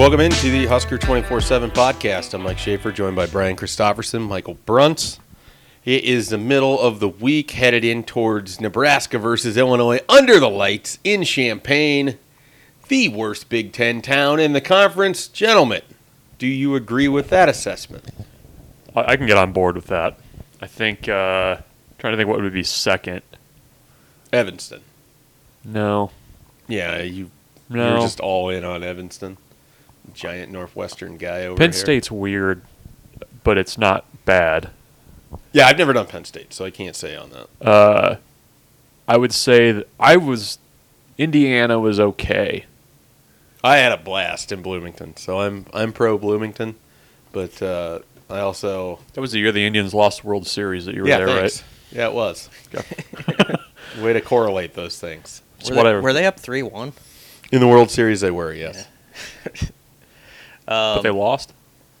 Welcome into the Husker 24 7 podcast. I'm Mike Schaefer, joined by Brian Christopherson, Michael Bruntz. It is the middle of the week, headed in towards Nebraska versus Illinois under the lights in Champaign, the worst Big Ten town in the conference. Gentlemen, do you agree with that assessment? I I can get on board with that. I think. Uh, trying to think what would be second. Evanston. No, Yeah, you, no. you're just all in on Evanston. Giant Northwestern guy over Penn here. State's weird, but it's not bad. Yeah, I've never done Penn State, so I can't say on that. Uh, I would say that I was. Indiana was okay. I had a blast in Bloomington, so I'm I'm pro Bloomington, but uh, I also That was the year the Indians lost the World Series that you were yeah there, thanks. yeah it was way to correlate those things right? It's Were, whatever. were they up three one? in the World Series they were yes but Um, they lost.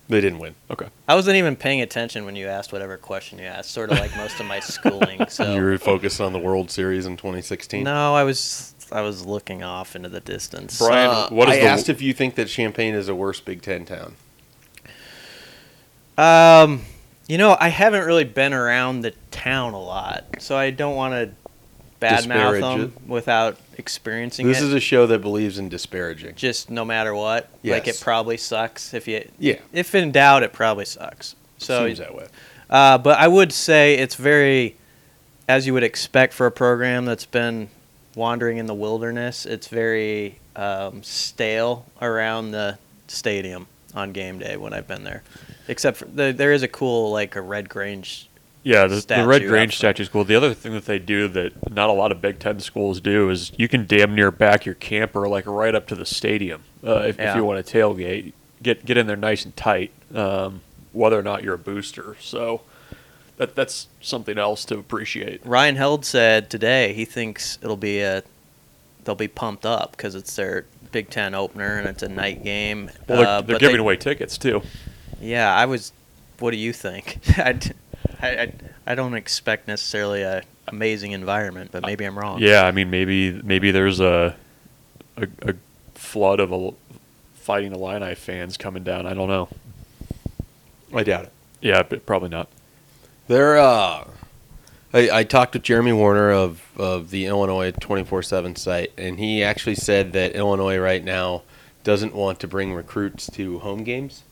they didn't win Okay. I wasn't even paying attention when you asked whatever question you asked. Sort of like most of my schooling. So you were focused on the World Series in 2016. no, I was I was looking off into the distance. Brian, Uh, what is I the- asked if you think that Champaign is a worse Big Ten town. Um, you know, I haven't really been around the town a lot, so I don't want to badmouth them without experiencing This it. is a show that believes in disparaging. just no matter what, like it probably sucks if you. Yeah, If in doubt, it probably sucks. So seems that way. Uh, but I would say it's very, as you would expect for a program that's been wandering in the wilderness, it's very um, stale around the stadium on game day when I've been there. Except for the, there is a cool like a Red Grange. Yeah, the, the Red Grange statue is cool. The other thing that they do that not a lot of Big Ten schools do is you can damn near back your camper like right up to the stadium uh, if, if you want to tailgate. Get get in there nice and tight, um, whether or not you're a booster. So that that's something else to appreciate. Ryan Held said today he thinks it'll be a they'll be pumped up because it's their Big Ten opener and it's a night game. Well, they're, Uh, they're giving they- away tickets too. Yeah, I was. What do you think? I, I, I don't expect necessarily a amazing environment, but maybe I'm wrong. Yeah, I mean maybe maybe there's a a, a flood of a, fighting Illini fans coming down. I don't know. I doubt it. Yeah, but probably not. There, uh, I, I talked with Jeremy Werner of, of the Illinois 24 7 site, and he actually said that Illinois right now doesn't want to bring recruits to home games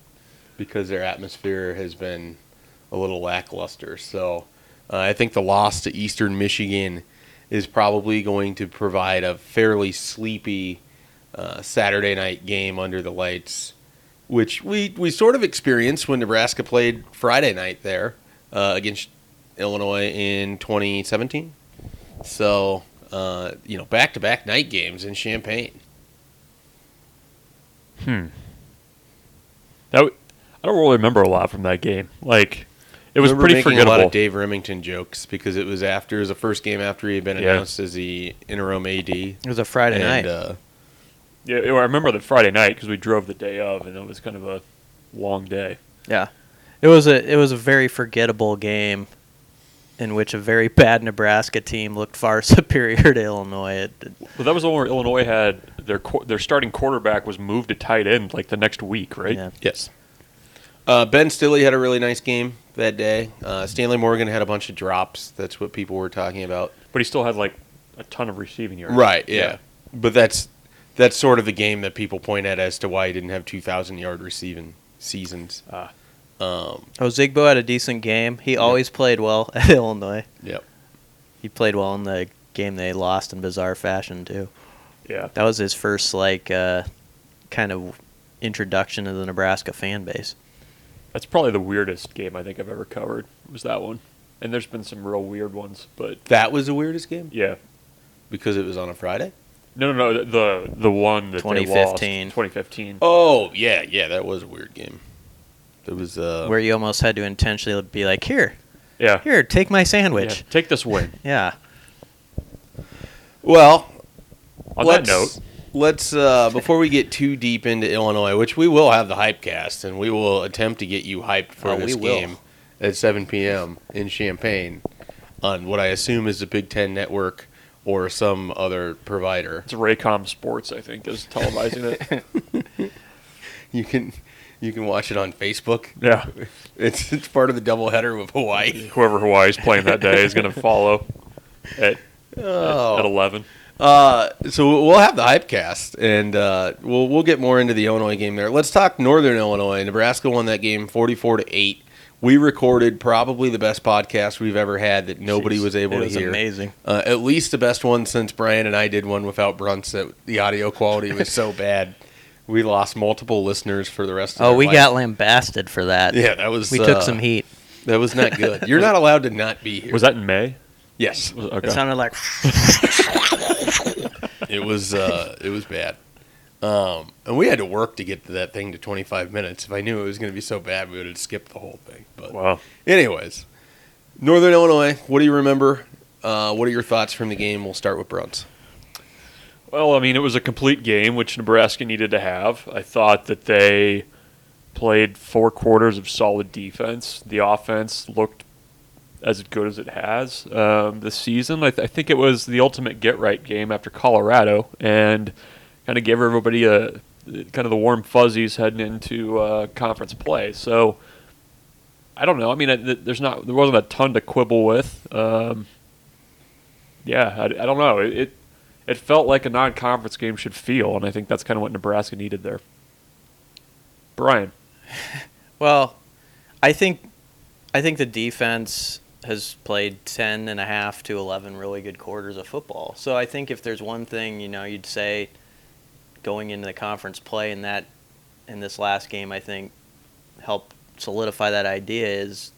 because their atmosphere has been a little lackluster. So uh, I think the loss to Eastern Michigan is probably going to provide a fairly sleepy uh, Saturday night game under the lights, which we, we sort of experienced when Nebraska played Friday night there uh, against Illinois in 2017. So, uh, you know, back to back night games in Champaign. Hmm. That w- I don't really remember a lot from that game. Like, it was Remember pretty making forgettable. a lot of Dave Rimington jokes because it was after it was the first game after he had been Yeah. announced as the interim AD. It was a Friday and, night. Uh, yeah, I remember the Friday night because we drove the day of, and it was kind of a long day. yeah, it was a it was a very forgettable game, in which a very bad Nebraska team looked far superior to Illinois. It, it- Well, that was the one where Illinois had their qu- their starting quarterback was moved to tight end like the next week, right? yeah. yes. Uh, ben Stilley had a really nice game that day. Uh, Stanley Morgan had a bunch of drops. That's what people were talking about. But he still had like a ton of receiving yards. Right. Yeah. But that's that's sort of the game that people point at as to why he didn't have 2,000 yard receiving seasons. Ah. Um, Oh, Zigbo had a decent game. He always played well at Illinois. yep. He played well in the game they lost in bizarre fashion too. Yeah. That was his first like uh, kind of introduction to the Nebraska fan base. That's probably the weirdest game I think I've ever covered. Was that one? And there's been some real weird ones, but That was the weirdest game yeah. because it was on a Friday. No, no, no. The the one that they 2015. lost, 2015. Oh yeah, yeah, that was a weird game. It was uh, where you almost had to intentionally be like, "Here, Yeah. here, take my yeah. sandwich." Take this win. Yeah, well. On let's, that note, let's uh, before we get too deep into Illinois, which we will have the hype cast, and we will attempt to get you hyped for Oh, this we will. game at 7 p.m. in Champaign on what I assume is the Big Ten Network or some other provider. it's Raycom Sports. I think is televising it. you can you can watch it on Facebook. Yeah. It's it's part of the doubleheader with Hawaii. Whoever Hawaii's playing that day is going to follow at, at, Oh. at 11. Uh, so we'll have the hypecast, and uh, we'll we'll get more into the Illinois game there. Let's talk Northern Illinois. Nebraska won that game forty-four to eight. We recorded probably the best podcast we've ever had that nobody Jeez, was able it to was hear. amazing. Uh, at least the best one since Brian and I did one without Bruntz. That the audio quality was so bad, we lost multiple listeners for the rest of. The Oh, their we life. got lambasted for that. Yeah, that was. we uh, took some heat. That was not good. You're not allowed to not be here. Was that in May? Yes, Was- It Okay. sounded like it was. Uh, it was bad. Um, and we had to work to get to that thing to 25 minutes. If I knew it was going to be so bad, we would have skipped the whole thing. But Wow. anyways, Northern Illinois. What do you remember? Uh, what are your thoughts from the game? We'll start with Bruntz. Well, I mean, it was a complete game, which Nebraska needed to have. I thought that they played four quarters of solid defense. The offense looked as good as it has um, this season. I, th- I think it was the ultimate get right game after Colorado, and kind of gave everybody a kind of the warm fuzzies heading into uh, conference play. So I don't know. I mean, I- there's not there wasn't a ton to quibble with. Um, yeah, I, I don't know. It, it it felt like a non-conference game should feel, and I think that's kind of what Nebraska needed there. Brian, Well, I think I think the defense has played 10 and a half to 11 really good quarters of football. So I think if there's one thing, you know, you'd say going into the conference play in that in this last game, I think helped solidify that idea is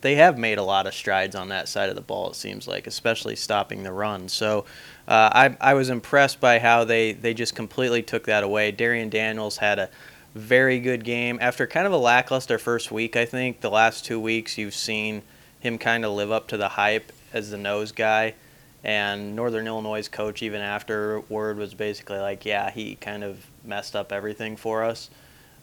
they have made a lot of strides on that side of the ball. It seems like, especially stopping the run. So uh, I I was impressed by how they they just completely took that away. Darrion Daniels had a very good game after kind of a lackluster first week. I think the last two weeks you've seen him kind of live up to the hype as the nose guy. And Northern Illinois' coach, even afterward, was basically like, "Yeah, he kind of messed up everything for us."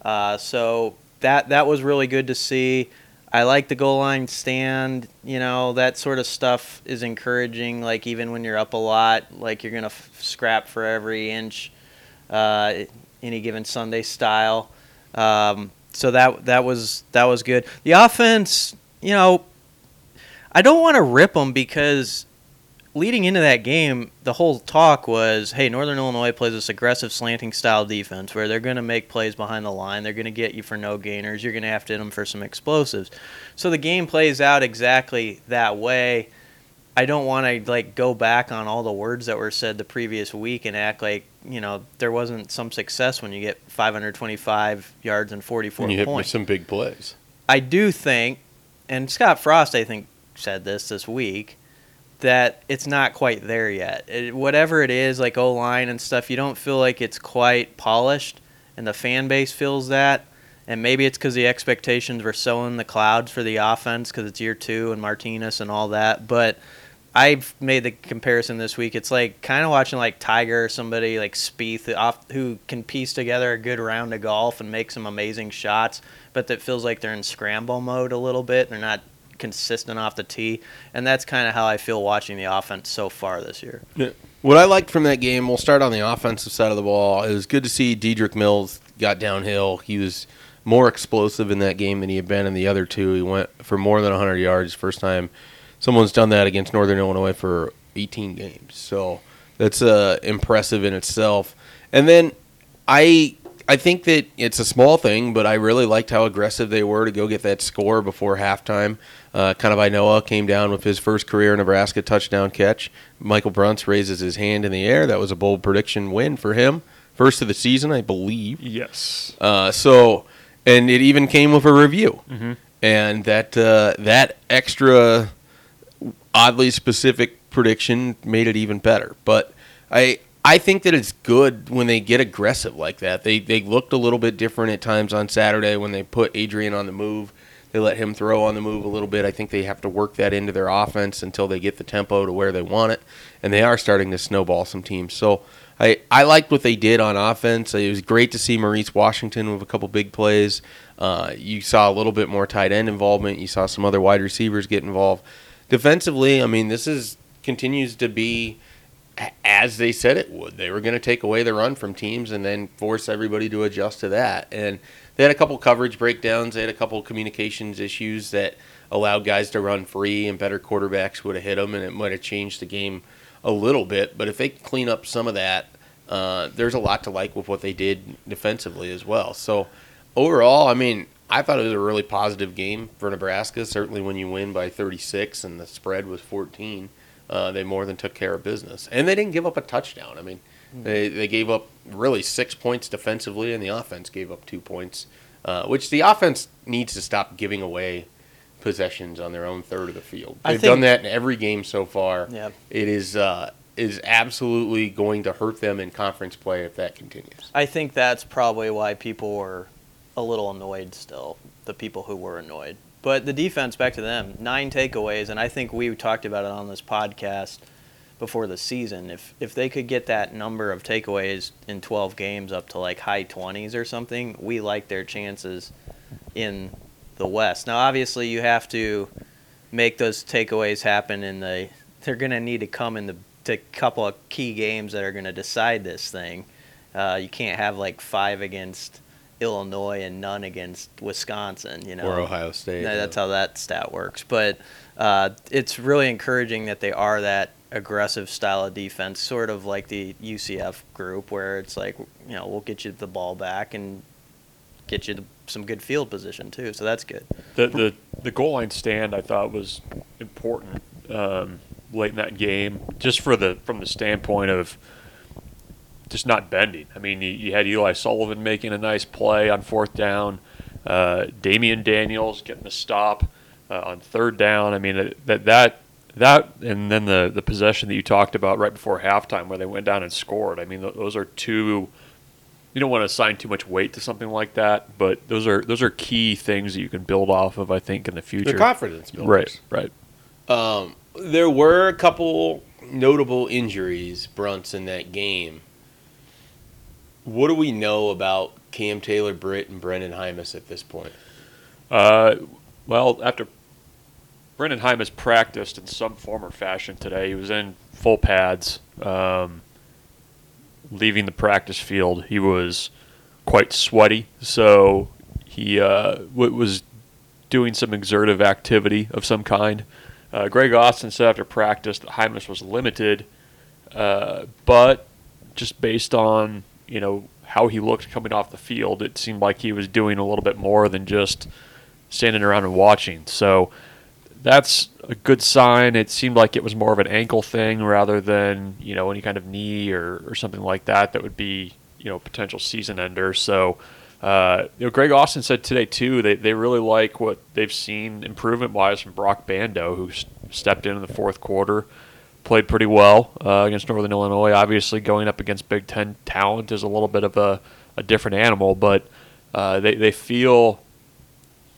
Uh, so that that was really good to see. I like the goal line stand. You know that sort of stuff is encouraging. Like even when you're up a lot, like you're gonna f- scrap for every inch, uh, any given Sunday style. Um, so that that was that was good. The offense, you know, I don't want to rip them because leading into that game, the whole talk was, hey, Northern Illinois plays this aggressive slanting style defense where they're going to make plays behind the line. They're going to get you for no gainers. You're going to have to hit them for some explosives. So the game plays out exactly that way. I don't want to like go back on all the words that were said the previous week and act like you know there wasn't some success when you get 525 yards and 44 And you hit points. some big plays. I do think, and Scott Frost, I think, said this this week, that it's not quite there yet. It, whatever it is, like O line and stuff, you don't feel like it's quite polished, and the fan base feels that. And maybe it's because the expectations were so in the clouds for the offense because it's year two and Martinez and all that. But I've made the comparison this week. It's like kind of watching like Tiger or somebody like Spieth off who can piece together a good round of golf and make some amazing shots, but that feels like they're in scramble mode a little bit. They're not consistent off the tee, and that's kind of how I feel watching the offense so far this year. What I liked from that game, we'll start on the offensive side of the ball. It was good to see Dedrick Mills got downhill. He was more explosive in that game than he had been in the other two. He went for more than 100 yards. First time someone's done that against Northern Illinois for 18 games. So that's uh, impressive in itself. And then I I think that it's a small thing, but I really liked how aggressive they were to go get that score before halftime. Uh, Kanawai Noa came down with his first career Nebraska touchdown catch. Michael Bruntz raises his hand in the air. That was a bold prediction win for him. First of the season, I believe. yes, Uh, so, and it even came with a review, Mhm. and that uh, that extra oddly specific prediction made it even better. But I I think that it's good when they get aggressive like that. They they looked a little bit different at times on Saturday when they put Adrian on the move. They let him throw on the move a little bit. I think they have to work that into their offense until they get the tempo to where they want it, and they are starting to snowball some teams. So I I liked what they did on offense. It was great to see Maurice Washington with a couple big plays. Uh, you saw a little bit more tight end involvement. You saw some other wide receivers get involved. Defensively, I mean, this is continues to be as they said it would. They were going to take away the run from teams and then force everybody to adjust to that. And they had a couple coverage breakdowns. They had a couple communications issues that allowed guys to run free, and better quarterbacks would have hit them, and it might have changed the game a little bit. But if they clean up some of that, uh, there's a lot to like with what they did defensively as well. So overall, I mean, I thought it was a really positive game for Nebraska. Certainly, when you win by 36 and the spread was 14, uh, they more than took care of business, and they didn't give up a touchdown. I mean, they they gave up really six points defensively, and the offense gave up two points, uh, which the offense needs to stop giving away possessions on their own third of the field. They've think- done that in every game so far. Yeah. It is uh, is absolutely going to hurt them in conference play if that continues. I think that's probably why people were a little annoyed still, the people who were annoyed. But the defense, back to them, nine takeaways, and I think we talked about it on this podcast before the season. If if they could get that number of takeaways in 12 games up to like high 20s or something, we like their chances in the West. Now, obviously, you have to make those takeaways happen and the. They're going to need to come in the to couple of key games that are going to decide this thing. Uh, you can't have like five against Illinois and none against Wisconsin. You know, Or Ohio State. no, that's how that stat works. But uh, it's really encouraging that they are that aggressive style of defense, sort of like the UCF group, where it's like, you know, we'll get you the ball back and get you some good field position too. So that's good. The the the goal line stand I thought was important um, late in that game, just for the from the standpoint of just not bending. I mean, you, you had Eli Sullivan making a nice play on fourth down, uh, Darrion Daniels getting the stop uh, on third down. I mean that that that and then the the possession that you talked about right before halftime where they went down and scored. I mean th- those are two you don't want to assign too much weight to something like that, but those are those are key things that you can build off of. I think in the future. They're confidence builders. right, right. Um, there were a couple notable injuries, Bruntz, in that game. What do we know about Cam Taylor Britt and Brenden Jaimes at this point? Uh, well, after Brenden Jaimes practiced in some form or fashion today, he was in full pads. Um, leaving the practice field, he was quite sweaty, so he uh, w- was doing some exertive activity of some kind. Uh, Greg Austin said after practice that Jaimes was limited, uh, but just based on you know how he looked coming off the field, it seemed like he was doing a little bit more than just standing around and watching. So that's a good sign. It seemed like it was more of an ankle thing rather than you know any kind of knee or, or something like that that would be you know potential season ender. So uh, you know Greg Austin said today too they they really like what they've seen improvement wise from Broc Bando who stepped in in the fourth quarter. Played pretty well uh, against Northern Illinois. Obviously, going up against Big Ten talent is a little bit of a, a different animal, but uh, they, they feel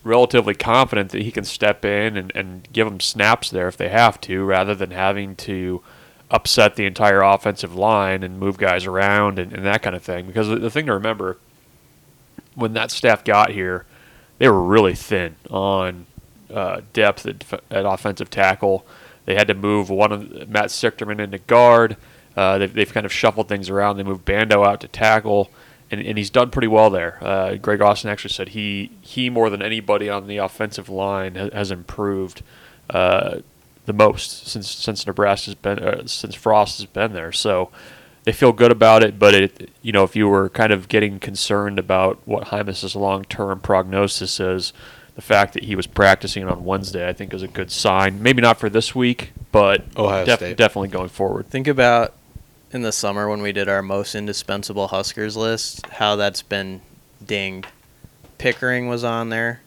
relatively confident that he can step in and, and give them snaps there if they have to, rather than having to upset the entire offensive line and move guys around and, and that kind of thing. Because the, thing to remember, when that staff got here, they were really thin on uh, depth at, at offensive tackle. They had to move one of Matt Sichterman into guard. Uh, they've, they've kind of shuffled things around. They moved Bando out to tackle, and, and he's done pretty well there. Uh, Greg Austin actually said he he more than anybody on the offensive line ha- has improved uh, the most since since Nebraska's been uh, since Frost has been there. So they feel good about it. But it you know if you were kind of getting concerned about what Jaimes's long term prognosis is. The fact that he was practicing on Wednesday, I think, is a good sign. Maybe not for this week, but Ohio def- State. definitely going forward. Think about in the summer when we did our most indispensable Huskers list, how that's been dinged. Pickering was on there.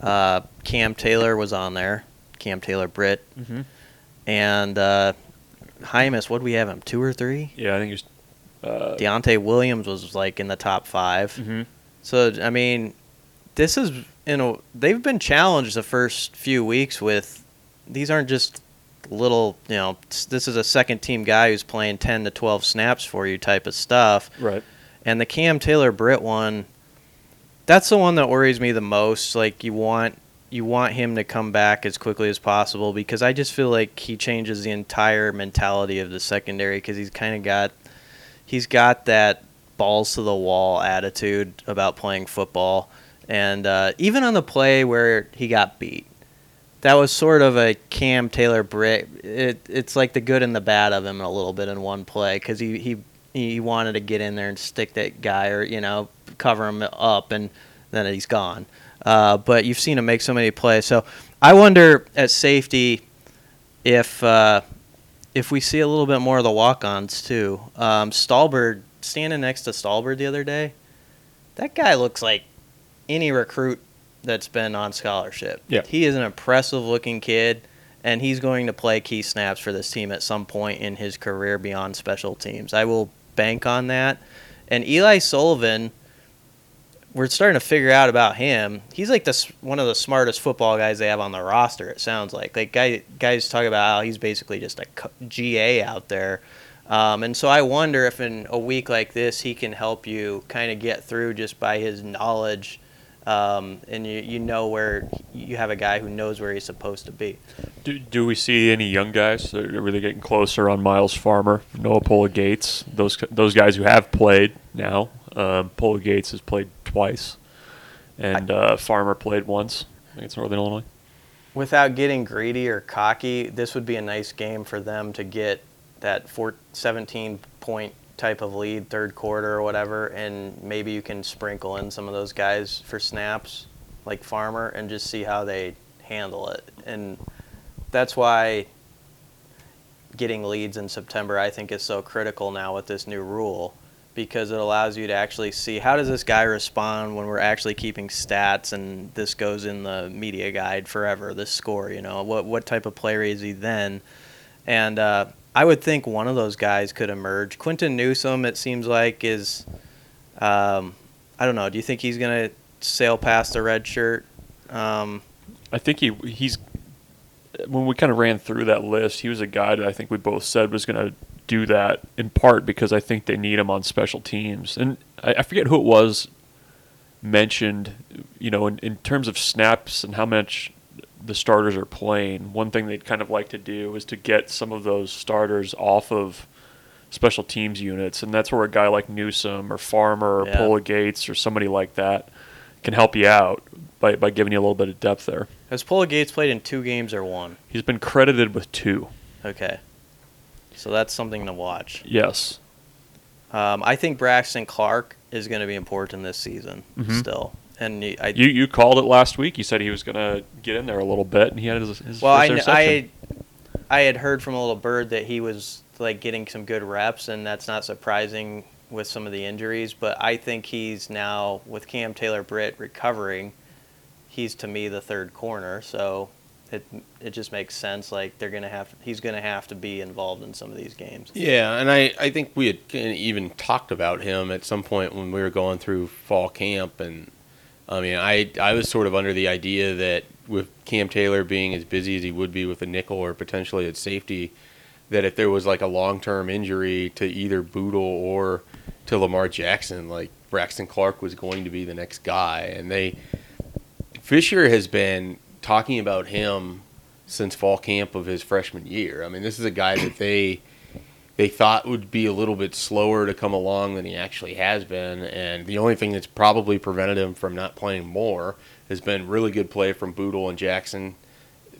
Uh, Cam Taylor was on there. Cam Taylor Britt. Mm-hmm. And uh, Jaimes, what do we have him? Two or three? Yeah, I think he's. Uh, Deontai Williams was like in the top 5 hmm So I mean, this is you know they've been challenged the first few weeks with these aren't just little you know this is a second team guy who's playing 10 to 12 snaps for you type of stuff. Right. and the Cam Taylor Britt one that's the one that worries me the most. Like you want you want him to come back as quickly as possible because I just feel like he changes the entire mentality of the secondary because he's kind of got he's got that balls to the wall attitude about playing football, and uh, even on the play where he got beat, that was sort of a Cam Taylor Britt. It, it's like the good and the bad of him a little bit in one play because he, he he wanted to get in there and stick that guy or you know cover him up and then he's gone. Uh, but you've seen him make so many plays. So I wonder at safety if uh, if we see a little bit more of the walk-ons too. Um, Stallbird standing next to Stallbird the other day, that guy looks like any recruit that's been on scholarship. Yeah. he is an impressive-looking kid. And he's going to play key snaps for this team at some point in his career beyond special teams. I will bank on that. And Eli Sullivan, we're starting to figure out about him. He's like this one of the smartest football guys they have on the roster. It sounds like like guy, guys talk about how he's basically just a GA out there. Um, and so I wonder if in a week like this he can help you kind of get through just by his knowledge, um, and you you know where you have a guy who knows where he's supposed to be. Do, do we see any young guys that are really getting closer on Myles Farmer, Noa Pola Gates, those those guys who have played now? Um, Pola Gates has played twice, and uh, Farmer played once against Northern Illinois. Without getting greedy or cocky, this would be a nice game for them to get that four, 17 point type of lead third quarter or whatever, and maybe you can sprinkle in some of those guys for snaps like Farmer and just see how they handle it. And that's why getting leads in September I think is so critical now with this new rule because it allows you to actually see how does this guy respond when we're actually keeping stats and this goes in the media guide forever this score you know what what type of player is he then and uh, I would think one of those guys could emerge Quinton Newsome it seems like is um, I don't know do you think he's gonna sail past the red shirt um, I think he he's when we kind of ran through that list, he was a guy that I think we both said was going to do that in part because I think they need him on special teams. And I, I forget who it was mentioned, you know, in, in terms of snaps and how much the starters are playing. One thing they'd kind of like to do is to get some of those starters off of special teams units, and that's where a guy like Newsome or Farmer or Yeah. Pola Gates or somebody like that can help you out by, by giving you a little bit of depth there. has Pola Gates played in two games or one He's been credited with two. okay so that's something to watch Yes. Um, I think Braxton Clark is going to be important this season Mhm. still. And y- I, You you called it last week. You said he was going to get in there a little bit, and he had his, his well, I, first kn- interception. I, I had heard from a little bird that he was like getting some good reps, and that's not surprising with some of the injuries. But I think he's now with Cam Taylor Britt recovering. He's to me the third corner, so it it just makes sense. Like they're gonna have he's gonna have to be involved in some of these games. Yeah, and I, I think we had even talked about him at some point when we were going through fall camp, and I mean, I I was sort of under the idea that with Cam Taylor being as busy as he would be with a nickel or potentially at safety, that if there was like a long term injury to either Bootle or to Lamar Jackson, like Braxton Clark was going to be the next guy, and they Fisher has been talking about him since fall camp of his freshman year. I mean, this is a guy that they they thought would be a little bit slower to come along than he actually has been, and the only thing that's probably prevented him from not playing more has been really good play from Bootle and Jackson,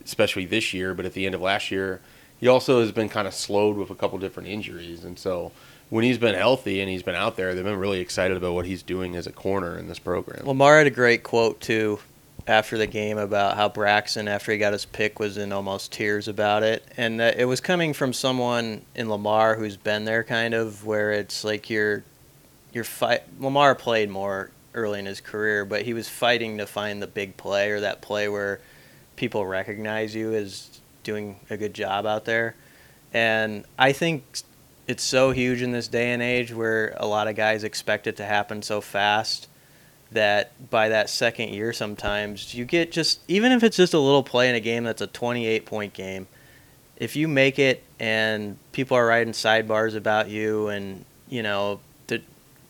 especially this year. But at the end of last year, he also has been kind of slowed with a couple different injuries, and so when he's been healthy and he's been out there, they've been really excited about what he's doing as a corner in this program. Lamar had a great quote too after the game about how Braxton, after he got his pick, was in almost tears about it, and that it was coming from someone in Lamar who's been there, kind of where it's like you're, you're fight. Lamar played more early in his career, but he was fighting to find the big play or that play where people recognize you as doing a good job out there, and I think it's so huge in this day and age where a lot of guys expect it to happen so fast that by that second year sometimes you get just even if it's just a little play in a game that's a 28 point game if you make it and people are writing sidebars about you and you know the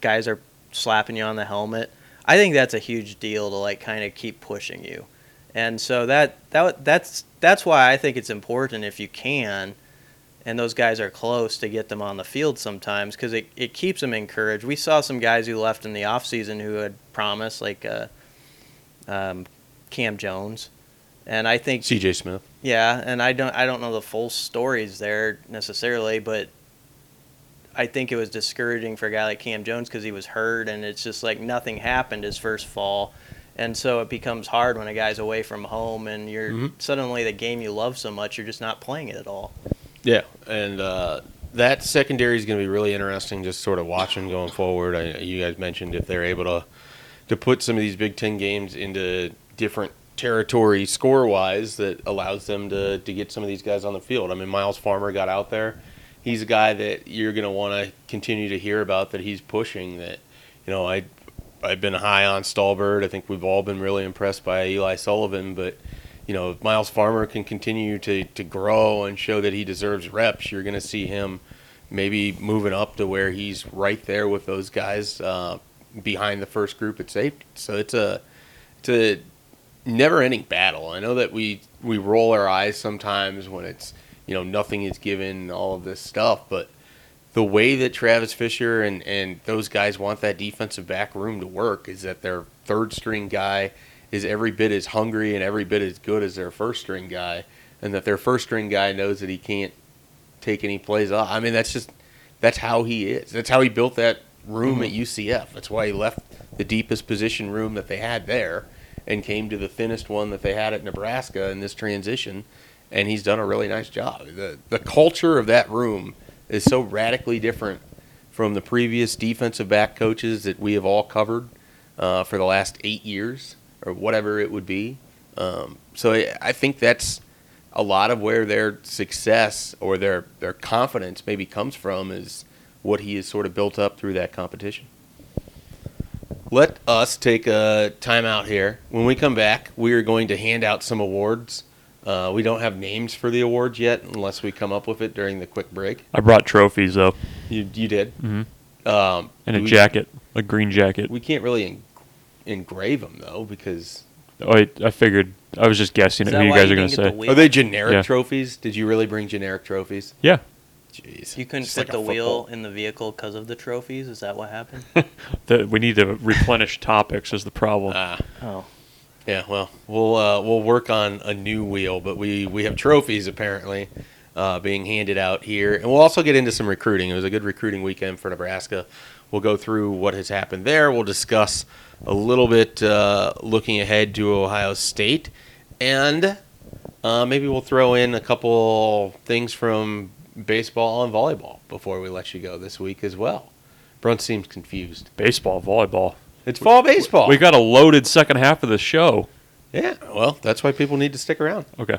guys are slapping you on the helmet i think that's a huge deal to like kind of keep pushing you. And so that that that's that's why I think it's important if you can, and those guys are close to get them on the field sometimes because it, it keeps them encouraged. We saw some guys who left in the offseason who had promised like uh, um, Cam Jones, and I think C.J. Smith. yeah, and I don't I don't know the full stories there necessarily, but I think it was discouraging for a guy like Cam Jones because he was hurt, and it's just like nothing happened his first fall, and so it becomes hard when a guy's away from home and you're Mhm. suddenly the game you love so much you're just not playing it at all. Yeah, and uh, that secondary is going to be really interesting. Just sort of watching going forward. I, you guys mentioned if they're able to to put some of these Big Ten games into different territory score wise, that allows them to to get some of these guys on the field. I mean, Myles Farmer got out there. He's a guy that you're going to want to continue to hear about. That he's pushing. That you know, I I've been high on Stallbird. I think we've all been really impressed by Eli Sullivan, but you know, if Myles Farmer can continue to, to grow and show that he deserves reps, you're going to see him maybe moving up to where he's right there with those guys uh, behind the first group at safety. So it's a it's a never ending battle. I know that we we roll our eyes sometimes when it's you know nothing is given, all of this stuff, but the way that Travis Fisher and, and those guys want that defensive back room to work is that their third string guy is every bit as hungry and every bit as good as their first string guy, and that their first string guy knows that he can't take any plays off. I mean, that's just that's how he is. That's how he built that room at UCF. That's why he left the deepest position room that they had there and came to the thinnest one that they had at Nebraska in this transition. And he's done a really nice job. The the culture of that room is so radically different from the previous defensive back coaches that we have all covered uh, for the last eight years or whatever it would be. Um, so I, I think that's a lot of where their success or their, their confidence maybe comes from is what he has sort of built up through that competition. Let us take a timeout here. When we come back, we are going to hand out some awards. Uh, we don't have names for the awards yet, unless we come up with it during the quick break. I brought trophies though, You, you did, Mhm. um, and a we, jacket, a green jacket. We can't really engrave them though, because Oh, I, I figured. I was just guessing Is at that who you why guys you are going didn't to get say. the wheel? are they generic Yeah. trophies? Did you really bring generic trophies? Yeah, Jeez, You couldn't It's fit like the wheel football. in the vehicle because of the trophies. Is that what happened? the, we need to replenish topics is the problem. Ah. oh, Yeah, well, we'll uh, we'll work on a new wheel, but we we have trophies apparently uh, being handed out here, and we'll also get into some recruiting. It was a good recruiting weekend for Nebraska. We'll go through what has happened there. We'll discuss a little bit uh, looking ahead to Ohio State, and uh, maybe we'll throw in a couple things from baseball and volleyball before we let you go this week as well. Brunt seems confused. Baseball, volleyball. It's fall baseball. We got a loaded second half of the show. yeah, well, that's why people need to stick around. Okay.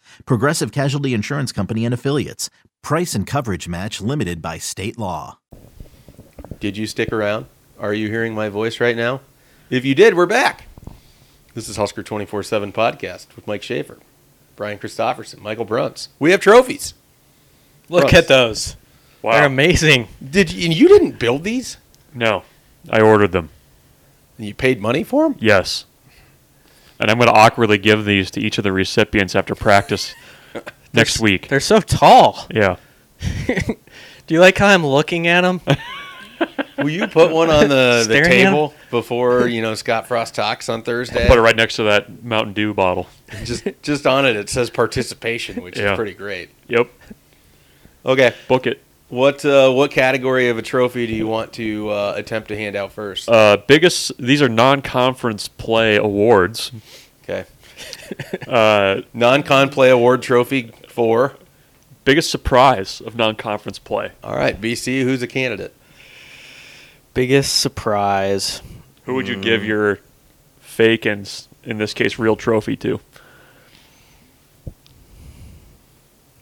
Progressive Casualty Insurance Company and Affiliates. Price and coverage match limited by state law. Did you stick around? Are you hearing my voice right now? If you did, we're back. This is Husker 24 7 podcast with Mike Schaefer, Brian Christopherson, Michael Bruntz. We have trophies. look Gross. at those! Wow. They're amazing. Did you, and you didn't build these? No, I ordered them. And you paid money for them? Yes. And I'm going to awkwardly give these to each of the recipients after practice next week. They're so tall. Yeah. Do you like how I'm looking at them? Will you put one on the, the Staring at 'em? table before, you know, Scott Frost talks on Thursday? Put it right next to that Mountain Dew bottle. just just on it, it says participation, which Yeah. is pretty great. Yep. Okay, Book it. What uh, what category of a trophy do you want to uh, attempt to hand out first? Uh, biggest. These are non-conference play awards. okay, Uh, non-con play award trophy for. biggest surprise of non-conference play. All right, BC, who's a candidate? Biggest surprise. Who would you give your fake and, in this case, real trophy to?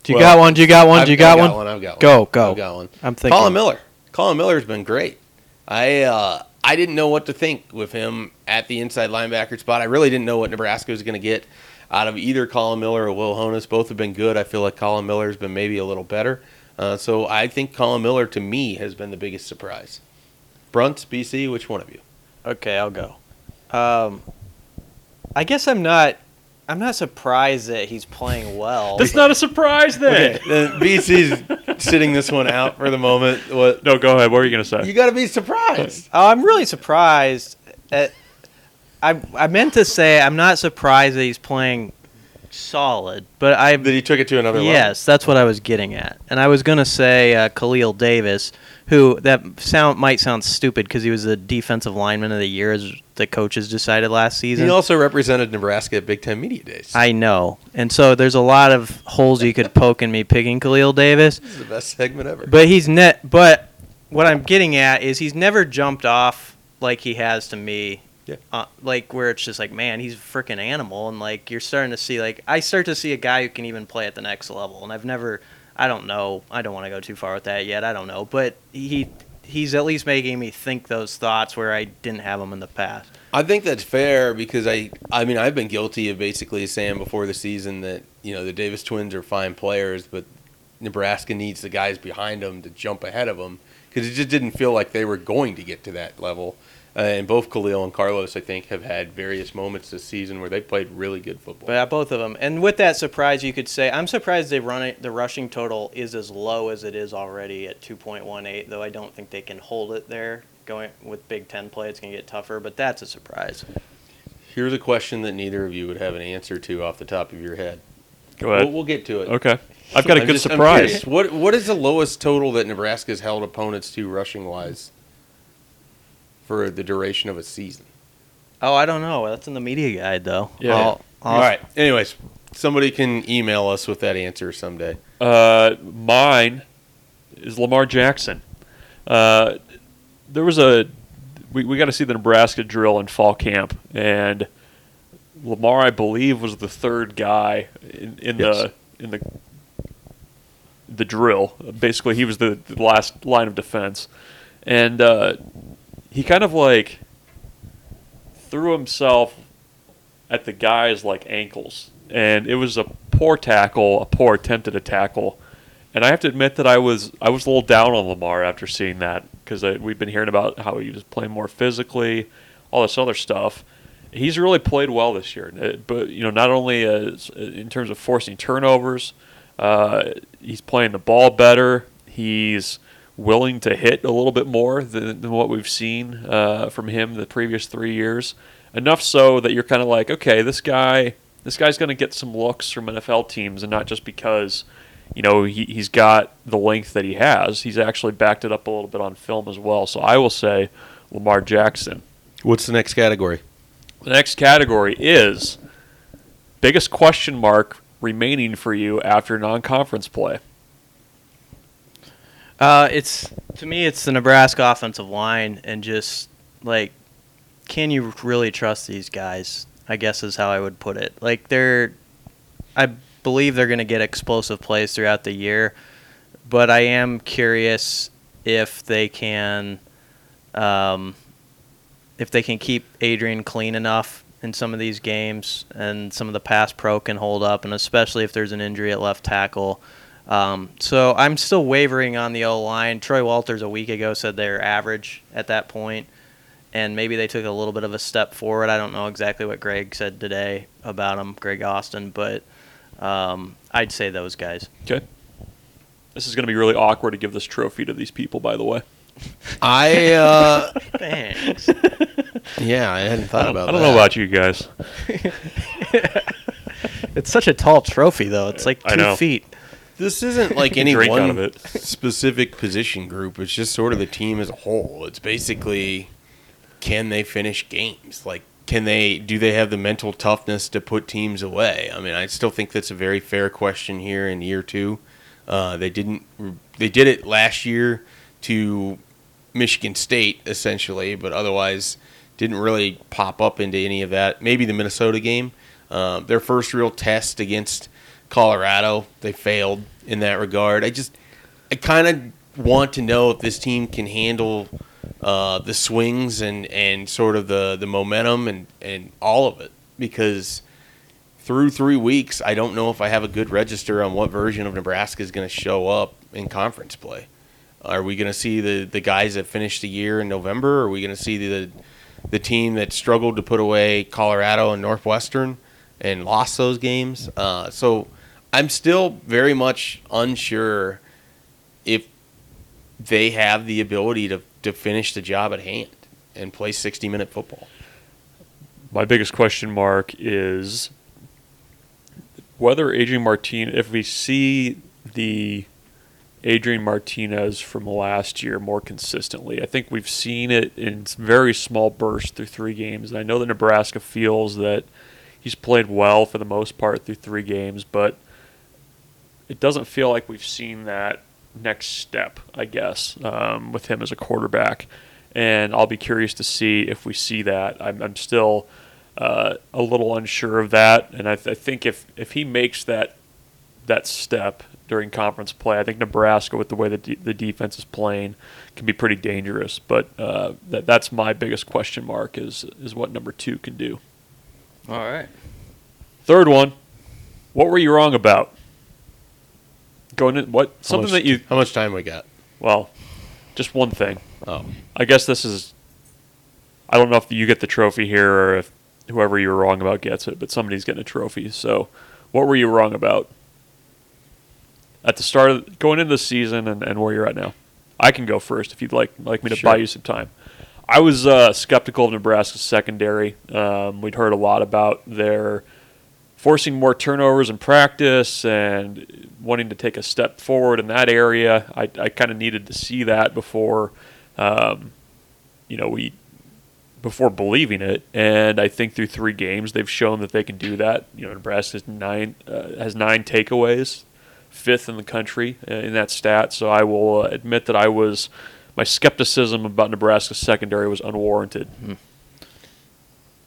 Do you Well, got one? Do you got one? Do you I've got, got one? I've got one. Go, go. I've got one. I'm thinking. Collin Miller. Collin Miller's been great. I uh, I didn't know what to think with him at the inside linebacker spot. I really didn't know what Nebraska was going to get out of either Collin Miller or Will Honas. Both have been good. I feel like Collin Miller's been maybe a little better. Uh, so I think Collin Miller to me has been the biggest surprise. Brunt, BC, which one of you? Okay, I'll go. Um, I guess I'm not. I'm not surprised that he's playing well. That's not a surprise then. Okay, then BC's sitting this one out for the moment. What No, go ahead. What are you going to say? you got to be surprised. Oh, I'm really surprised. At, I I meant to say I'm not surprised that he's playing solid, but I That he took it to another level. yes, that's what I was getting at, and I was gonna say uh, Khalil Davis, who that sound might sound stupid because he was the defensive lineman of the year as the coaches decided last season. He also represented Nebraska at Big Ten Media Days. I know, and so there's a lot of holes you could poke in me picking Khalil Davis. This is the best segment ever. But he's net. But what I'm getting at is he's never jumped off like he has to me. Yeah. Uh, like where it's just like, man, he's a freaking animal, and like you're starting to see like I start to see a guy who can even play at the next level, and I've never. I don't know. I don't want to go too far with that yet. I don't know, but he he's at least making me think those thoughts where I didn't have them in the past. I think that's fair because I, I mean, I've been guilty of basically saying before the season that you know the Davis twins are fine players, but Nebraska needs the guys behind them to jump ahead of them because it just didn't feel like they were going to get to that level. Uh, and both Khalil and Carlos, I think, have had various moments this season where they played really good football. But yeah, both of them. And with that surprise, you could say I'm surprised they run it. The rushing total is as low as it is already at 2.18. Though I don't think they can hold it there. Going with Big Ten play, it's going to get tougher. But that's a surprise. Here's a question that neither of you would have an answer to off the top of your head. Go ahead. We'll, we'll get to it. Okay. I've got a I'm good just- surprise. What What is the lowest total that Nebraska's held opponents to rushing wise for the duration of a season? Oh, I don't know. That's in the media guide, though. Yeah. I'll- I'll- All right. Anyways, somebody can email us with that answer someday. Uh, mine is Lamar Jackson. Uh, there was a we, we got to see the Nebraska drill in fall camp, and Lamar, I believe, was the third guy in, in Yes. the in the the drill. Basically, he was the, the last line of defense, and uh, he kind of like threw himself at the guy's like ankles, and it was a poor tackle, a poor attempt at a tackle. And I have to admit that I was I was a little down on Lamar after seeing that because we've been hearing about how he was playing more physically, all this other stuff. He's really played well this year, Uh, but you know not only as, in terms of forcing turnovers, uh, he's playing the ball better. He's willing to hit a little bit more than, than what we've seen uh, from him the previous three years. Enough so that you're kind of like, okay, this guy, this guy's going to get some looks from NFL teams, and not just because, you know, he, he's got the length that he has. He's actually backed it up a little bit on film as well. So I will say Lamar Jackson. What's the next category? The next category is biggest question mark remaining for you after non-conference play. Uh, it's to me, it's the Nebraska offensive line, and just like, can you really trust these guys? I guess is how I would put it. Like they're, I believe they're going to get explosive plays throughout the year, but I am curious if they can, um, if they can keep Adrian clean enough in some of these games, and some of the pass pro can hold up, and especially if there's an injury at left tackle. Um, so I'm still wavering on the O line. Troy Walters a week ago said they're average at that point, and maybe they took a little bit of a step forward. I don't know exactly what Greg said today about them, Greg Austin, but um, I'd say those guys. Okay. This is going to be really awkward to give this trophy to these people, by the way. I uh, Thanks. yeah, I hadn't thought about. That. I don't that. know about you guys. It's such a tall trophy, though. It's like I two know. feet. This isn't like any drink out one of it. specific position group. It's just sort of the team as a whole. It's basically can they finish games? Like can they do they have the mental toughness to put teams away? I mean, I still think that's a very fair question here in year 2. Uh, they didn't they did it last year to Michigan State essentially, but otherwise didn't really pop up into any of that. Maybe the Minnesota game, uh, their first real test against Colorado, they failed in that regard. I just I kind of want to know if this team can handle uh, the swings and, and sort of the, the momentum and, and all of it because through three weeks, I don't know if I have a good register on what version of Nebraska is going to show up in conference play. Are we going to see the, the guys that finished the year in November? Are we going to see the the team that struggled to put away Colorado and Northwestern and lost those games? Uh, so I'm still very much unsure if they have the ability to, to finish the job at hand and play 60 minute football. My biggest question mark is whether Adrian Martinez, if we see the Adrian Martinez from last year more consistently. I think we've seen it in very small bursts through three games. And I know that Nebraska feels that he's played well for the most part through three games, but it doesn't feel like we've seen that next step, I guess, um, with him as a quarterback. And I'll be curious to see if we see that. I'm, I'm still uh, a little unsure of that, and I, th- I think if if he makes that that step during conference play, I think Nebraska, with the way that de- the defense is playing, can be pretty dangerous. But uh, that that's my biggest question mark is is what number two can do. All right. Third one, what were you wrong about? Going in, what How something much- that you How much time we got? well, just one thing. Oh, I guess this is. I don't know if you get the trophy here or if whoever you were wrong about gets it, but somebody's getting a trophy. So, what were you wrong about at the start of going into the season and, and where you're at now? I can go first if you'd like like me to Sure. buy you some time. I was uh, skeptical of Nebraska's secondary. Um, we'd heard a lot about their forcing more turnovers in practice and wanting to take a step forward in that area. I, I kind of needed to see that before, um, you know, we before believing it. And I think through three games, they've shown that they can do that. You know, Nebraska has nine uh, has nine takeaways, fifth in the country uh, in that stat. So I will uh, admit that I was my skepticism about Nebraska's secondary was unwarranted.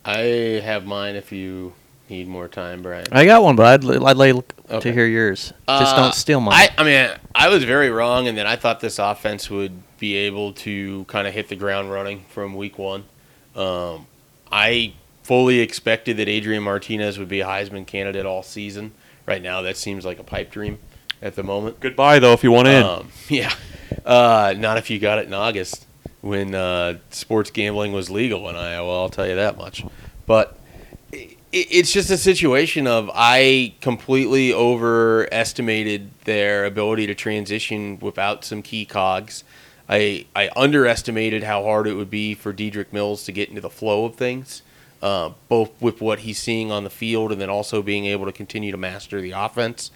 I have mine if you need more time, Brian. I got one, but I'd, li- I'd like Okay. to hear yours. Just Uh, don't steal mine. I, I mean, I was very wrong in that I thought this offense would be able to kind of hit the ground running from week one. Um, I fully expected that Adrian Martinez would be a Heisman candidate all season. Right now, that seems like a pipe dream at the moment. Goodbye, though, if you want in. Um, yeah, uh, not if you got it in August when uh, sports gambling was legal in Iowa. I'll tell you that much. But it, it's just a situation of I completely overestimated their ability to transition without some key cogs. I I underestimated how hard it would be for Dedrick Mills to get into the flow of things, uh, both with what he's seeing on the field and then also being able to continue to master the offense.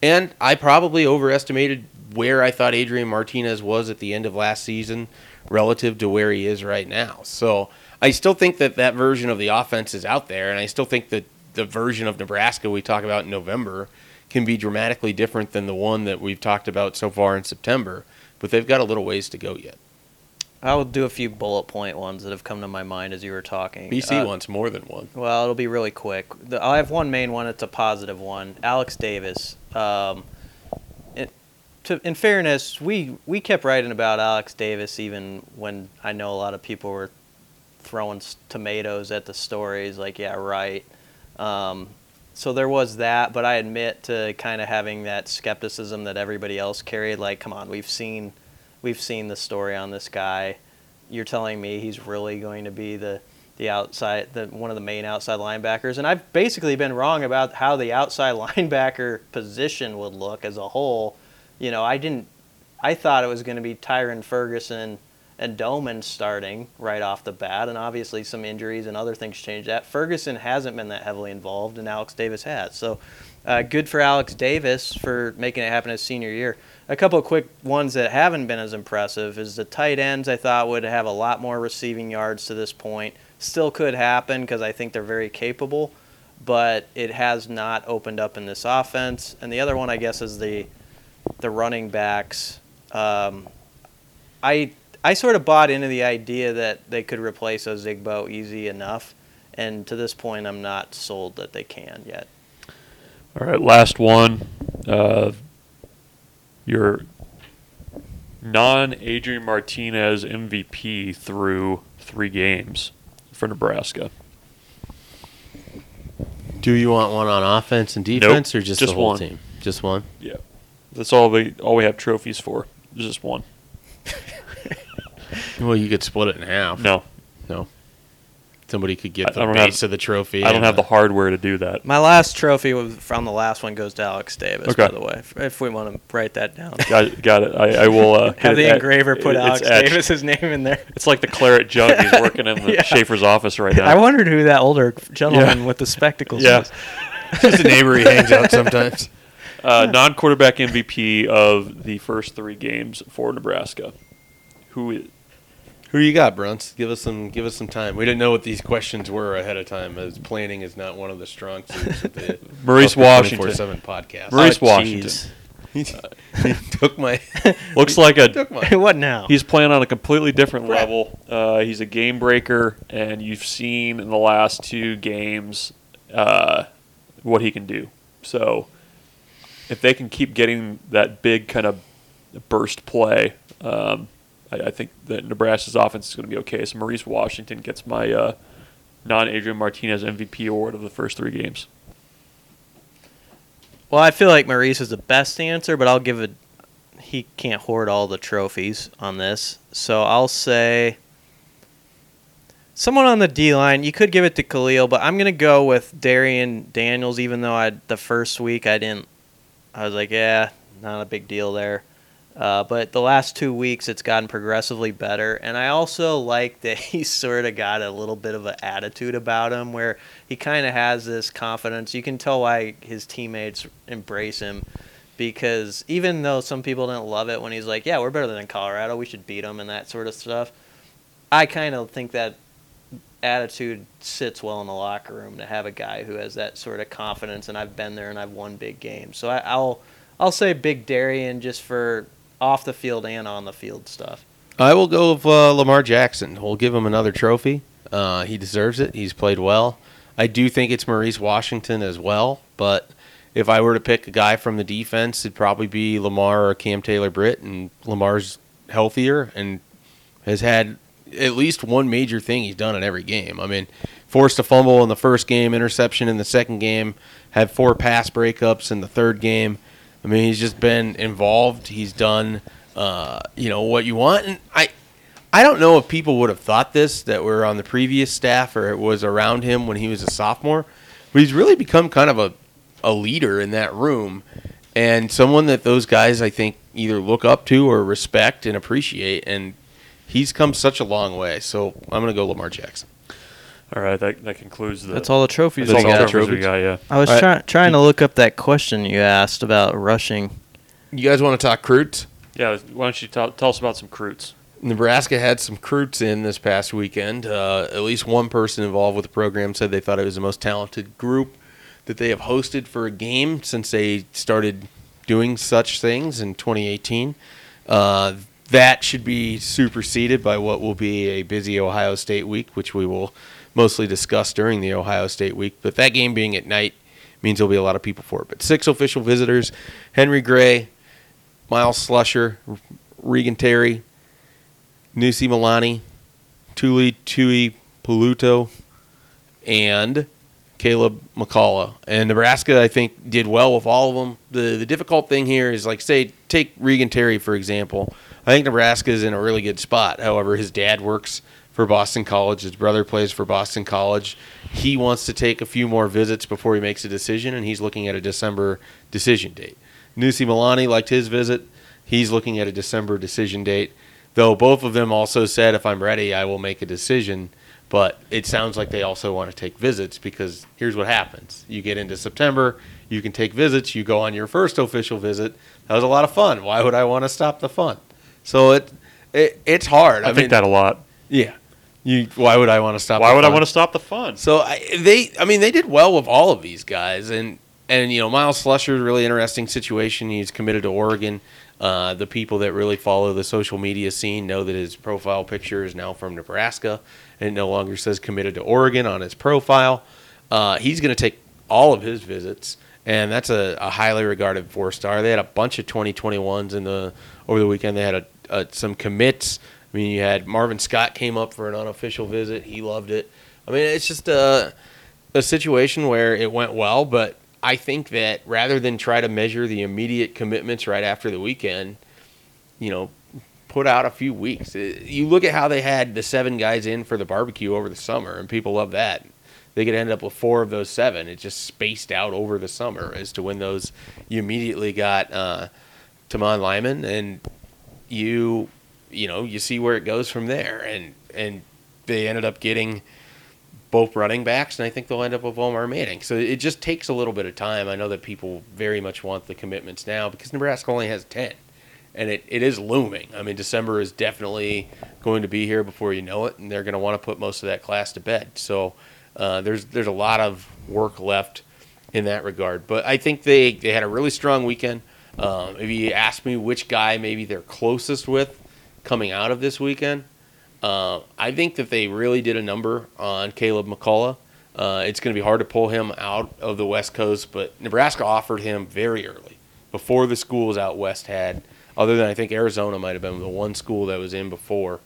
And I probably overestimated where I thought Adrian Martinez was at the end of last season relative to where he is right now. So I still think that that version of the offense is out there, and I still think that the version of Nebraska we talk about in November can be dramatically different than the one that we've talked about so far in September. But they've got a little ways to go yet. I will do a few bullet point ones that have come to my mind as you were talking. BC Uh, wants more than one. Well, it'll be really quick. The, I have one main one. It's a positive one. Alex Davis. Um, it, to, in fairness, we we kept writing about Alex Davis even when I know a lot of people were throwing tomatoes at the stories. Like, yeah, right. Um, so there was that, but I admit to kind of having that skepticism that everybody else carried. Like, come on, we've seen we've seen the story on this guy. You're telling me he's really going to be the the outside the one of the main outside linebackers and I've basically been wrong about how the outside linebacker position would look as a whole. You know, I didn't I thought it was going to be Tyrin Ferguson Domann starting right off the bat, and obviously some injuries and other things changed that. Ferguson hasn't been that heavily involved, and Alex Davis has. So uh, good for Alex Davis for making it happen his senior year. A couple of quick ones that haven't been as impressive is the tight ends. I thought would have a lot more receiving yards to this point. Still could happen because I think they're very capable, but it has not opened up in this offense. And the other one, I guess, is the the running backs. Um, I I sort of bought into the idea that they could replace Ozigbo easy enough, and to this point, I'm not sold that they can yet. All right, last one. Uh, your non Adrian Martinez MVP through three games for Nebraska. Do you want one on offense and defense, or just, just the whole one. team? Just one. Yeah, that's all we all we have trophies for. Just one. Well, you could split it in half. No, no. Somebody could get I the don't have- base of the trophy. I don't and have the hardware to do that. My last trophy was- from the last one goes to Alex Davis, Okay. by the way, if, if we want to write that down. Got it. Got it. I, I will uh, Have get the it engraver put it- Alex etched. Davis's name in there. It's like the claret jug. He's working in the Yeah. Schaefer's office right now. I wondered who that older gentleman Yeah. with the spectacles Yeah. was. Just a neighbor he hangs out sometimes. Uh, non-quarterback MVP of the first three games for Nebraska. Who is? Who you got, Bruntz? Give us some. Give us some time. We didn't know what these questions were ahead of time, as planning is not one of the strong suits of the Maurice Washington. Seven podcast. Maurice Oh, Washington. jeez. he took my. Looks like a. took my. what now? He's playing on a completely different level. Uh, he's a game breaker, and you've seen in the last two games uh, what he can do. So, if they can keep getting that big kind of burst play, um, I, I think that Nebraska's offense is going to be okay. So, Maurice Washington gets my uh, non Adrian Martinez MVP award of the first three games. Well, I feel like Maurice is the best answer, but I'll give it. He can't hoard all the trophies on this, so I'll say someone on the D line. You could give it to Khalil, but I'm gonna go with Darrion Daniels. Even though I the first week I didn't, I was like, yeah, not a big deal there. Uh, but the last two weeks, it's gotten progressively better, and I also like that he sort of got a little bit of an attitude about him, where he kind of has this confidence. You can tell why his teammates embrace him, because even though some people didn't love it when he's like, "Yeah, we're better than Colorado, we should beat them," and that sort of stuff, I kind of think that attitude sits well in the locker room to have a guy who has that sort of confidence. And I've been there and I've won big games, so I, I'll I'll say Big Darrion just for off the field and on the field stuff. I will go with uh, Lamar Jackson. We'll give him another trophy. Uh, he deserves it. He's played well. I do think it's Maurice Washington as well, but if I were to pick a guy from the defense, it'd probably be Lamar or Cam Taylor Britt, and Lamar's healthier and has had at least one major thing he's done in every game. I mean, forced a fumble in the first game, interception in the second game, had four pass breakups in the third game. I mean, he's just been involved. He's done, uh, you know, what you want. And I, I don't know if people would have thought this that were on the previous staff or it was around him when he was a sophomore, but he's really become kind of a, a leader in that room and someone that those guys I think either look up to or respect and appreciate. And he's come such a long way. So I'm going to go Lamar Jackson. All right, that, that concludes the. That's all the trophies That's we all the got. trophies we got. Yeah. I was All right. try- trying to look up that question you asked about rushing. You guys want to talk Croots? Yeah. Why don't you tell, tell us about some recruits? Nebraska had some recruits in this past weekend. Uh, at least one person involved with the program said they thought it was the most talented group that they have hosted for a game since they started doing such things in 2018. Uh, that should be superseded by what will be a busy Ohio State week, which we will mostly discuss during the Ohio State week. But that game being at night means there'll be a lot of people for it. But six official visitors Henry Gray, Myles Slusher, Regan Terry, Nusi Milani, Tuli Tui Poluto, and Caleb McCullough. And Nebraska, I think, did well with all of them. The the difficult thing here is like say take Regan Terry for example. I think Nebraska is in a really good spot. However, his dad works for Boston College. His brother plays for Boston College. He wants to take a few more visits before he makes a decision, and he's looking at a December decision date. Nusi Milani liked his visit. He's looking at a December decision date. Though both of them also said, if I'm ready, I will make a decision. But it sounds like they also want to take visits because here's what happens: you get into September, you can take visits. You go on your first official visit. That was a lot of fun. Why would I want to stop the fun? So it, it it's hard. I, I, think mean, that a lot. yeah. You why would I want to stop? Why the would I fun? want to stop the fun? So I, they, I mean, they did well with all of these guys, and and you know, Myles Slusher, really interesting situation. He's committed to Oregon. Uh, the people that really follow the social media scene know that his profile picture is now from Nebraska, and it no longer says committed to Oregon on his profile. Uh, he's going to take all of his visits, and that's a, a highly regarded four star. They had a bunch of 2021s in the over the weekend. They had a, a, some commits. I mean, you had Marvin Scott came up for an unofficial visit. He loved it. I mean, it's just a a situation where it went well, but I think that rather than try to measure the immediate commitments right after the weekend, you know, put out a few weeks. Uh, You look at how they had the seven guys in for the barbecue over the summer, and people love that. They could end up with four of those seven. It just spaced out over the summer as to when those you immediately got uh, Tamon Lynum, and you you know you see where it goes from there, and and they ended up getting both running backs, and I think they'll end up with Omar Manning. So it just takes a little bit of time. I know that people very much want the commitments now because Nebraska only has 10, and it, it is looming. I mean, December is definitely going to be here before you know it, and they're going to want to put most of that class to bed. So uh, there's there's a lot of work left in that regard. But I think they, they had a really strong weekend. Um, if you ask me which guy maybe they're closest with coming out of this weekend, uh, I think that they really did a number on Caleb McCullough. Uh, it's going to be hard to pull him out of the West Coast, but Nebraska offered him very early, before the schools out west had, other than I think Arizona might have been the one school that was in before.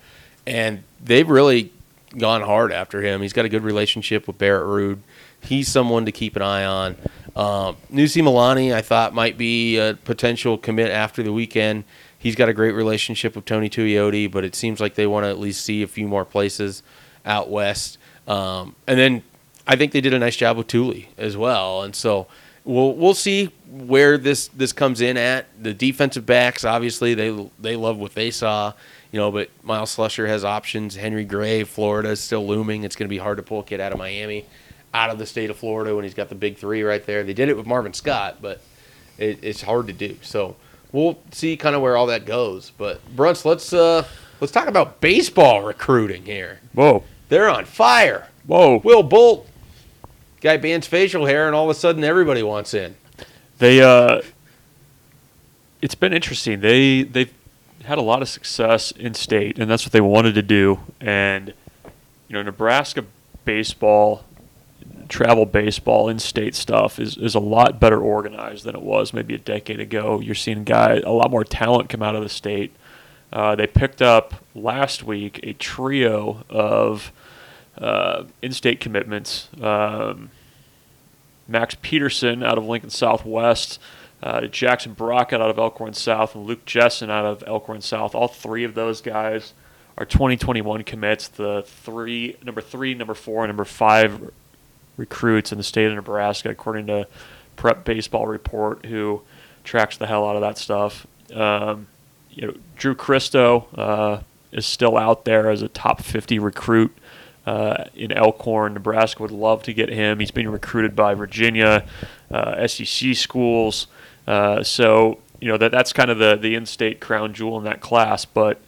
And they've really gone hard after him. He's got a good relationship with Barrett Ruud. He's someone to keep an eye on. Um, Nusi Milani, I thought, might be a potential commit after the weekend. He's got a great relationship with Tony Tuioti, but it seems like they want to at least see a few more places out west. Um, and then I think they did a nice job with Tuli as well. And so we'll we'll see where this this comes in at. The defensive backs, obviously, they they love what they saw, you know. But Myles Slusher has options. Henry Gray, Florida is still looming. It's going to be hard to pull a kid out of Miami, out of the state of Florida when he's got the big three right there. They did it with Marvin Scott, but it, it's hard to do. So we'll see kind of where all that goes. But Bruntz, let's uh let's talk about baseball recruiting here. Whoa, They're on fire. whoa! Will Bolt, guy bans facial hair, and all of a sudden everybody wants in. They uh, it's been interesting. They they've had a lot of success in state, and that's what they wanted to do. And you know, Nebraska baseball, travel baseball, in-state stuff is is a lot better organized than it was maybe a decade ago. You're seeing guy a lot more talent come out of the state. Uh, they picked up last week a trio of uh, in-state commitments. Um, Max Peterson out of Lincoln Southwest, uh, Jackson Brockett out of Elkhorn South, and Luke Jessen out of Elkhorn South. All three of those guys are 2021 commits. The three, number three, number four, and number five recruits in the state of Nebraska, according to Prep Baseball Report, who tracks the hell out of that stuff. Um, you know, Drew Christo uh, is still out there as a top 50 recruit uh, in Elkhorn. Nebraska would love to get him. He's being recruited by Virginia, uh, SEC schools. Uh, so you know that that's kind of the the in-state crown jewel in that class. But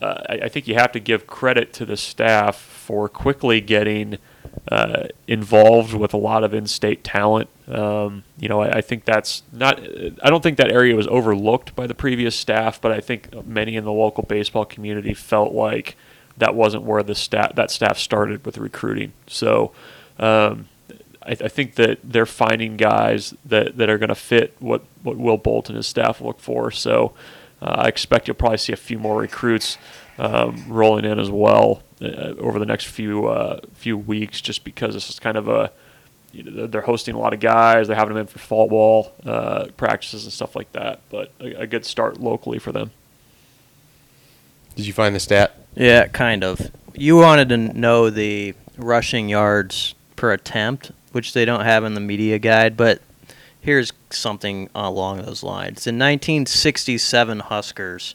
uh, I, I think you have to give credit to the staff for quickly getting uh, involved with a lot of in-state talent. Um, you know, I, I think that's not. I don't think that area was overlooked by the previous staff, but I think many in the local baseball community felt like that wasn't where the staff that staff started with recruiting. So. Um, I, I think that they're finding guys that, that are going to fit what, what Will Bolt and his staff look for. So uh, I expect you'll probably see a few more recruits um, rolling in as well uh, over the next few uh, few weeks, just because this is kind of a you know, they're hosting a lot of guys. They're having them in for fall ball uh, practices and stuff like that. But a, a good start locally for them. Did you find the stat? Yeah, kind of. You wanted to know the rushing yards per attempt, which they don't have in the media guide, but here's something along those lines. In 1967 Huskers,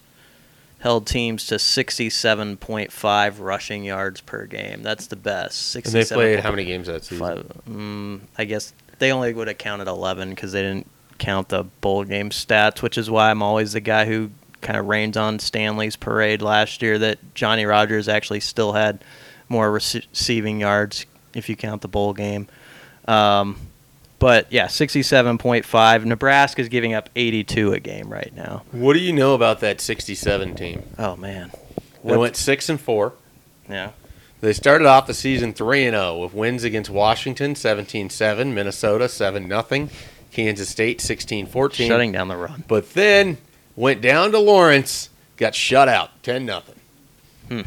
held teams to 67.5 rushing yards per game. That's the best. And they 67 played how many games that season? Five, mm, I guess they only would have counted 11 because they didn't count the bowl game stats, which is why I'm always the guy who kind of rains on Stanley's parade last year that Johnny Rodgers actually still had more rece- receiving yards if you count the bowl game. Um, but yeah, 67.5. Nebraska's giving up 82 a game right now. What do you know about that 67 team? Oh man. They went 6 and 4. Yeah. They started off the season 3 and 0 with wins against Washington 17-7, Minnesota 7 nothing, Kansas State 16-14. Shutting down the run. But then went down to Lawrence, got shut out 10 nothing. Hmm.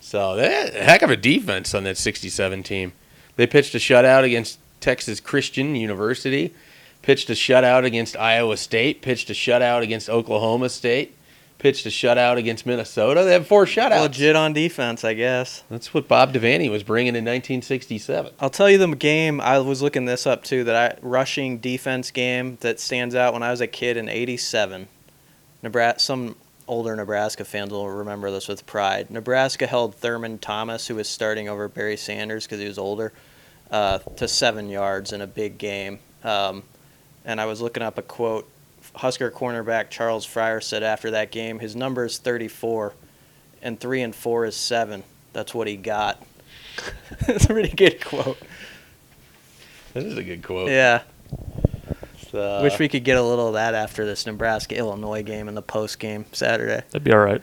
So that heck of a defense on that 67 team. They pitched a shutout against Texas Christian University, pitched a shutout against Iowa State, pitched a shutout against Oklahoma State, pitched a shutout against Minnesota. They have four shutouts. Legit on defense, I guess. That's what Bob Devaney was bringing in 1967. I'll tell you the game. I was looking this up too. That I, rushing defense game that stands out when I was a kid in '87. Nebraska. Some older Nebraska fans will remember this with pride. Nebraska held Thurman Thomas, who was starting over Barry Sanders because he was older, uh, to seven yards in a big game. Um, and I was looking up a quote. Husker cornerback Charles Fryer said after that game, his number is 34, and three and four is seven. That's what he got. That's a pretty good quote. That is a good quote. Yeah. Uh, Wish we could get a little of that after this Nebraska Illinois game in the post game Saturday. That'd be all right.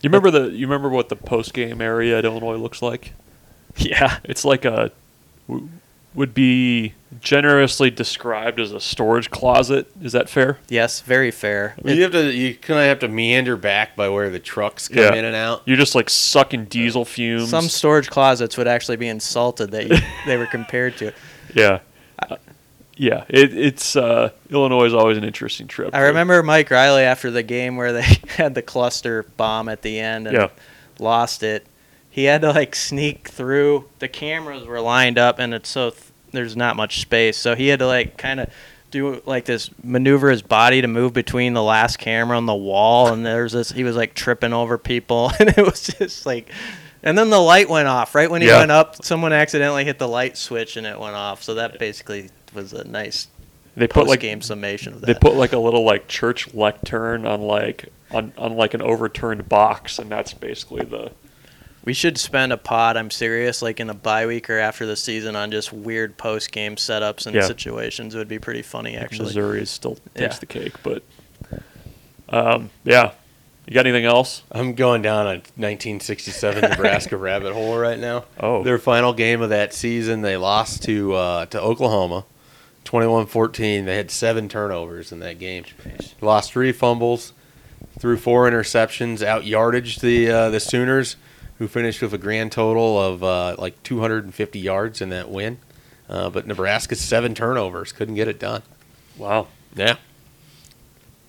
You remember the? You remember what the post game area at Illinois looks like? Yeah. It's like a w- would be generously described as a storage closet. Is that fair? Yes, very fair. you have to you kind of have to meander back by where the trucks come Yeah. in and out. You're just like sucking diesel fumes. Some storage closets would actually be insulted that you, they were compared to. yeah, Uh, yeah. It, it's uh, Illinois is always an interesting trip. I remember Mike Riley after the game where they had the cluster bomb at the end and Yeah. lost it. He had to like sneak through. The cameras were lined up and it's so th- there's not much space, so he had to like kind of do like this maneuver his body to move between the last camera and the wall and there's this he was like tripping over people and it was just like and then the light went off right when he Yeah. went up someone accidentally hit the light switch and it went off so that basically was a nice they put like game summation of that they put like a little like church lectern on like on, on like an overturned box, and that's basically the We should spend a pod, I'm serious, like in a bye week or after the season on just weird post game setups and Yeah. situations. It would be pretty funny actually. Missouri is still takes Yeah. the cake, but um, yeah. You got anything else? I'm going down a 1967 Nebraska rabbit hole right now. Oh. Their final game of that season, they lost to uh, to Oklahoma, 21-14. They had seven turnovers in that game. Lost three fumbles, threw four interceptions, out yardaged the uh, the Sooners, who finished with a grand total of uh, like 250 yards in that win. Uh, but Nebraska's seven turnovers couldn't get it done. Wow. Yeah.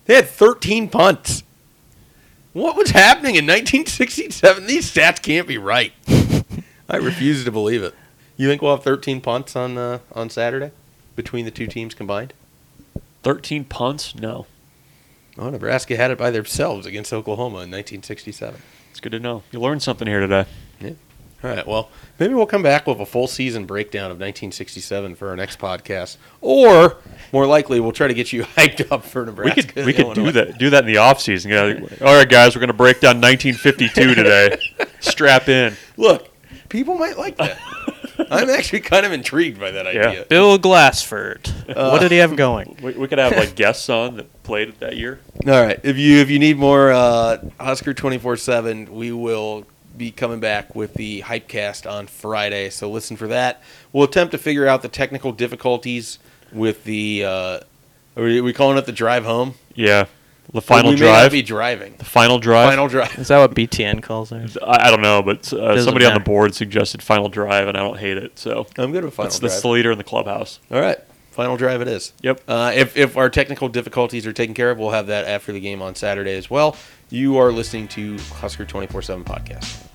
They had 13 punts. What was happening in 1967? These stats can't be right. I refuse to believe it. You think we'll have 13 punts on uh, on Saturday between the two teams combined? 13 punts? No. Oh, Nebraska had it by themselves against Oklahoma in 1967. It's good to know. You learned something here today. Yeah. All right. Well, maybe we'll come back with a full season breakdown of 1967 for our next podcast, or more likely, we'll try to get you hyped up for Nebraska. We could we could do that do that in the off season. All right, guys, we're gonna break down 1952 today. Strap in. Look, people might like that. I'm actually kind of intrigued by that Yeah. idea. Bill Glassford. what did he have going? We, we could have like guests on that played it that year. All right. If you if you need more uh, Husker 24/7, we will be coming back with the Hypecast on Friday. So listen for that. We'll attempt to figure out the technical difficulties with the. Uh, are we calling it the drive home? Yeah. The final we May not drive. be driving. the final drive. Final drive. Is that what BTN calls it? I, I don't know, but uh, Doesn't somebody on the board suggested final drive, and I don't hate it. So I'm good with final that's, drive. that's the leader in the clubhouse. All right. Final drive it is. Yep. Uh, if, if our technical difficulties are taken care of, we'll have that after the game on Saturday as well. You are listening to Husker 24 7 podcast.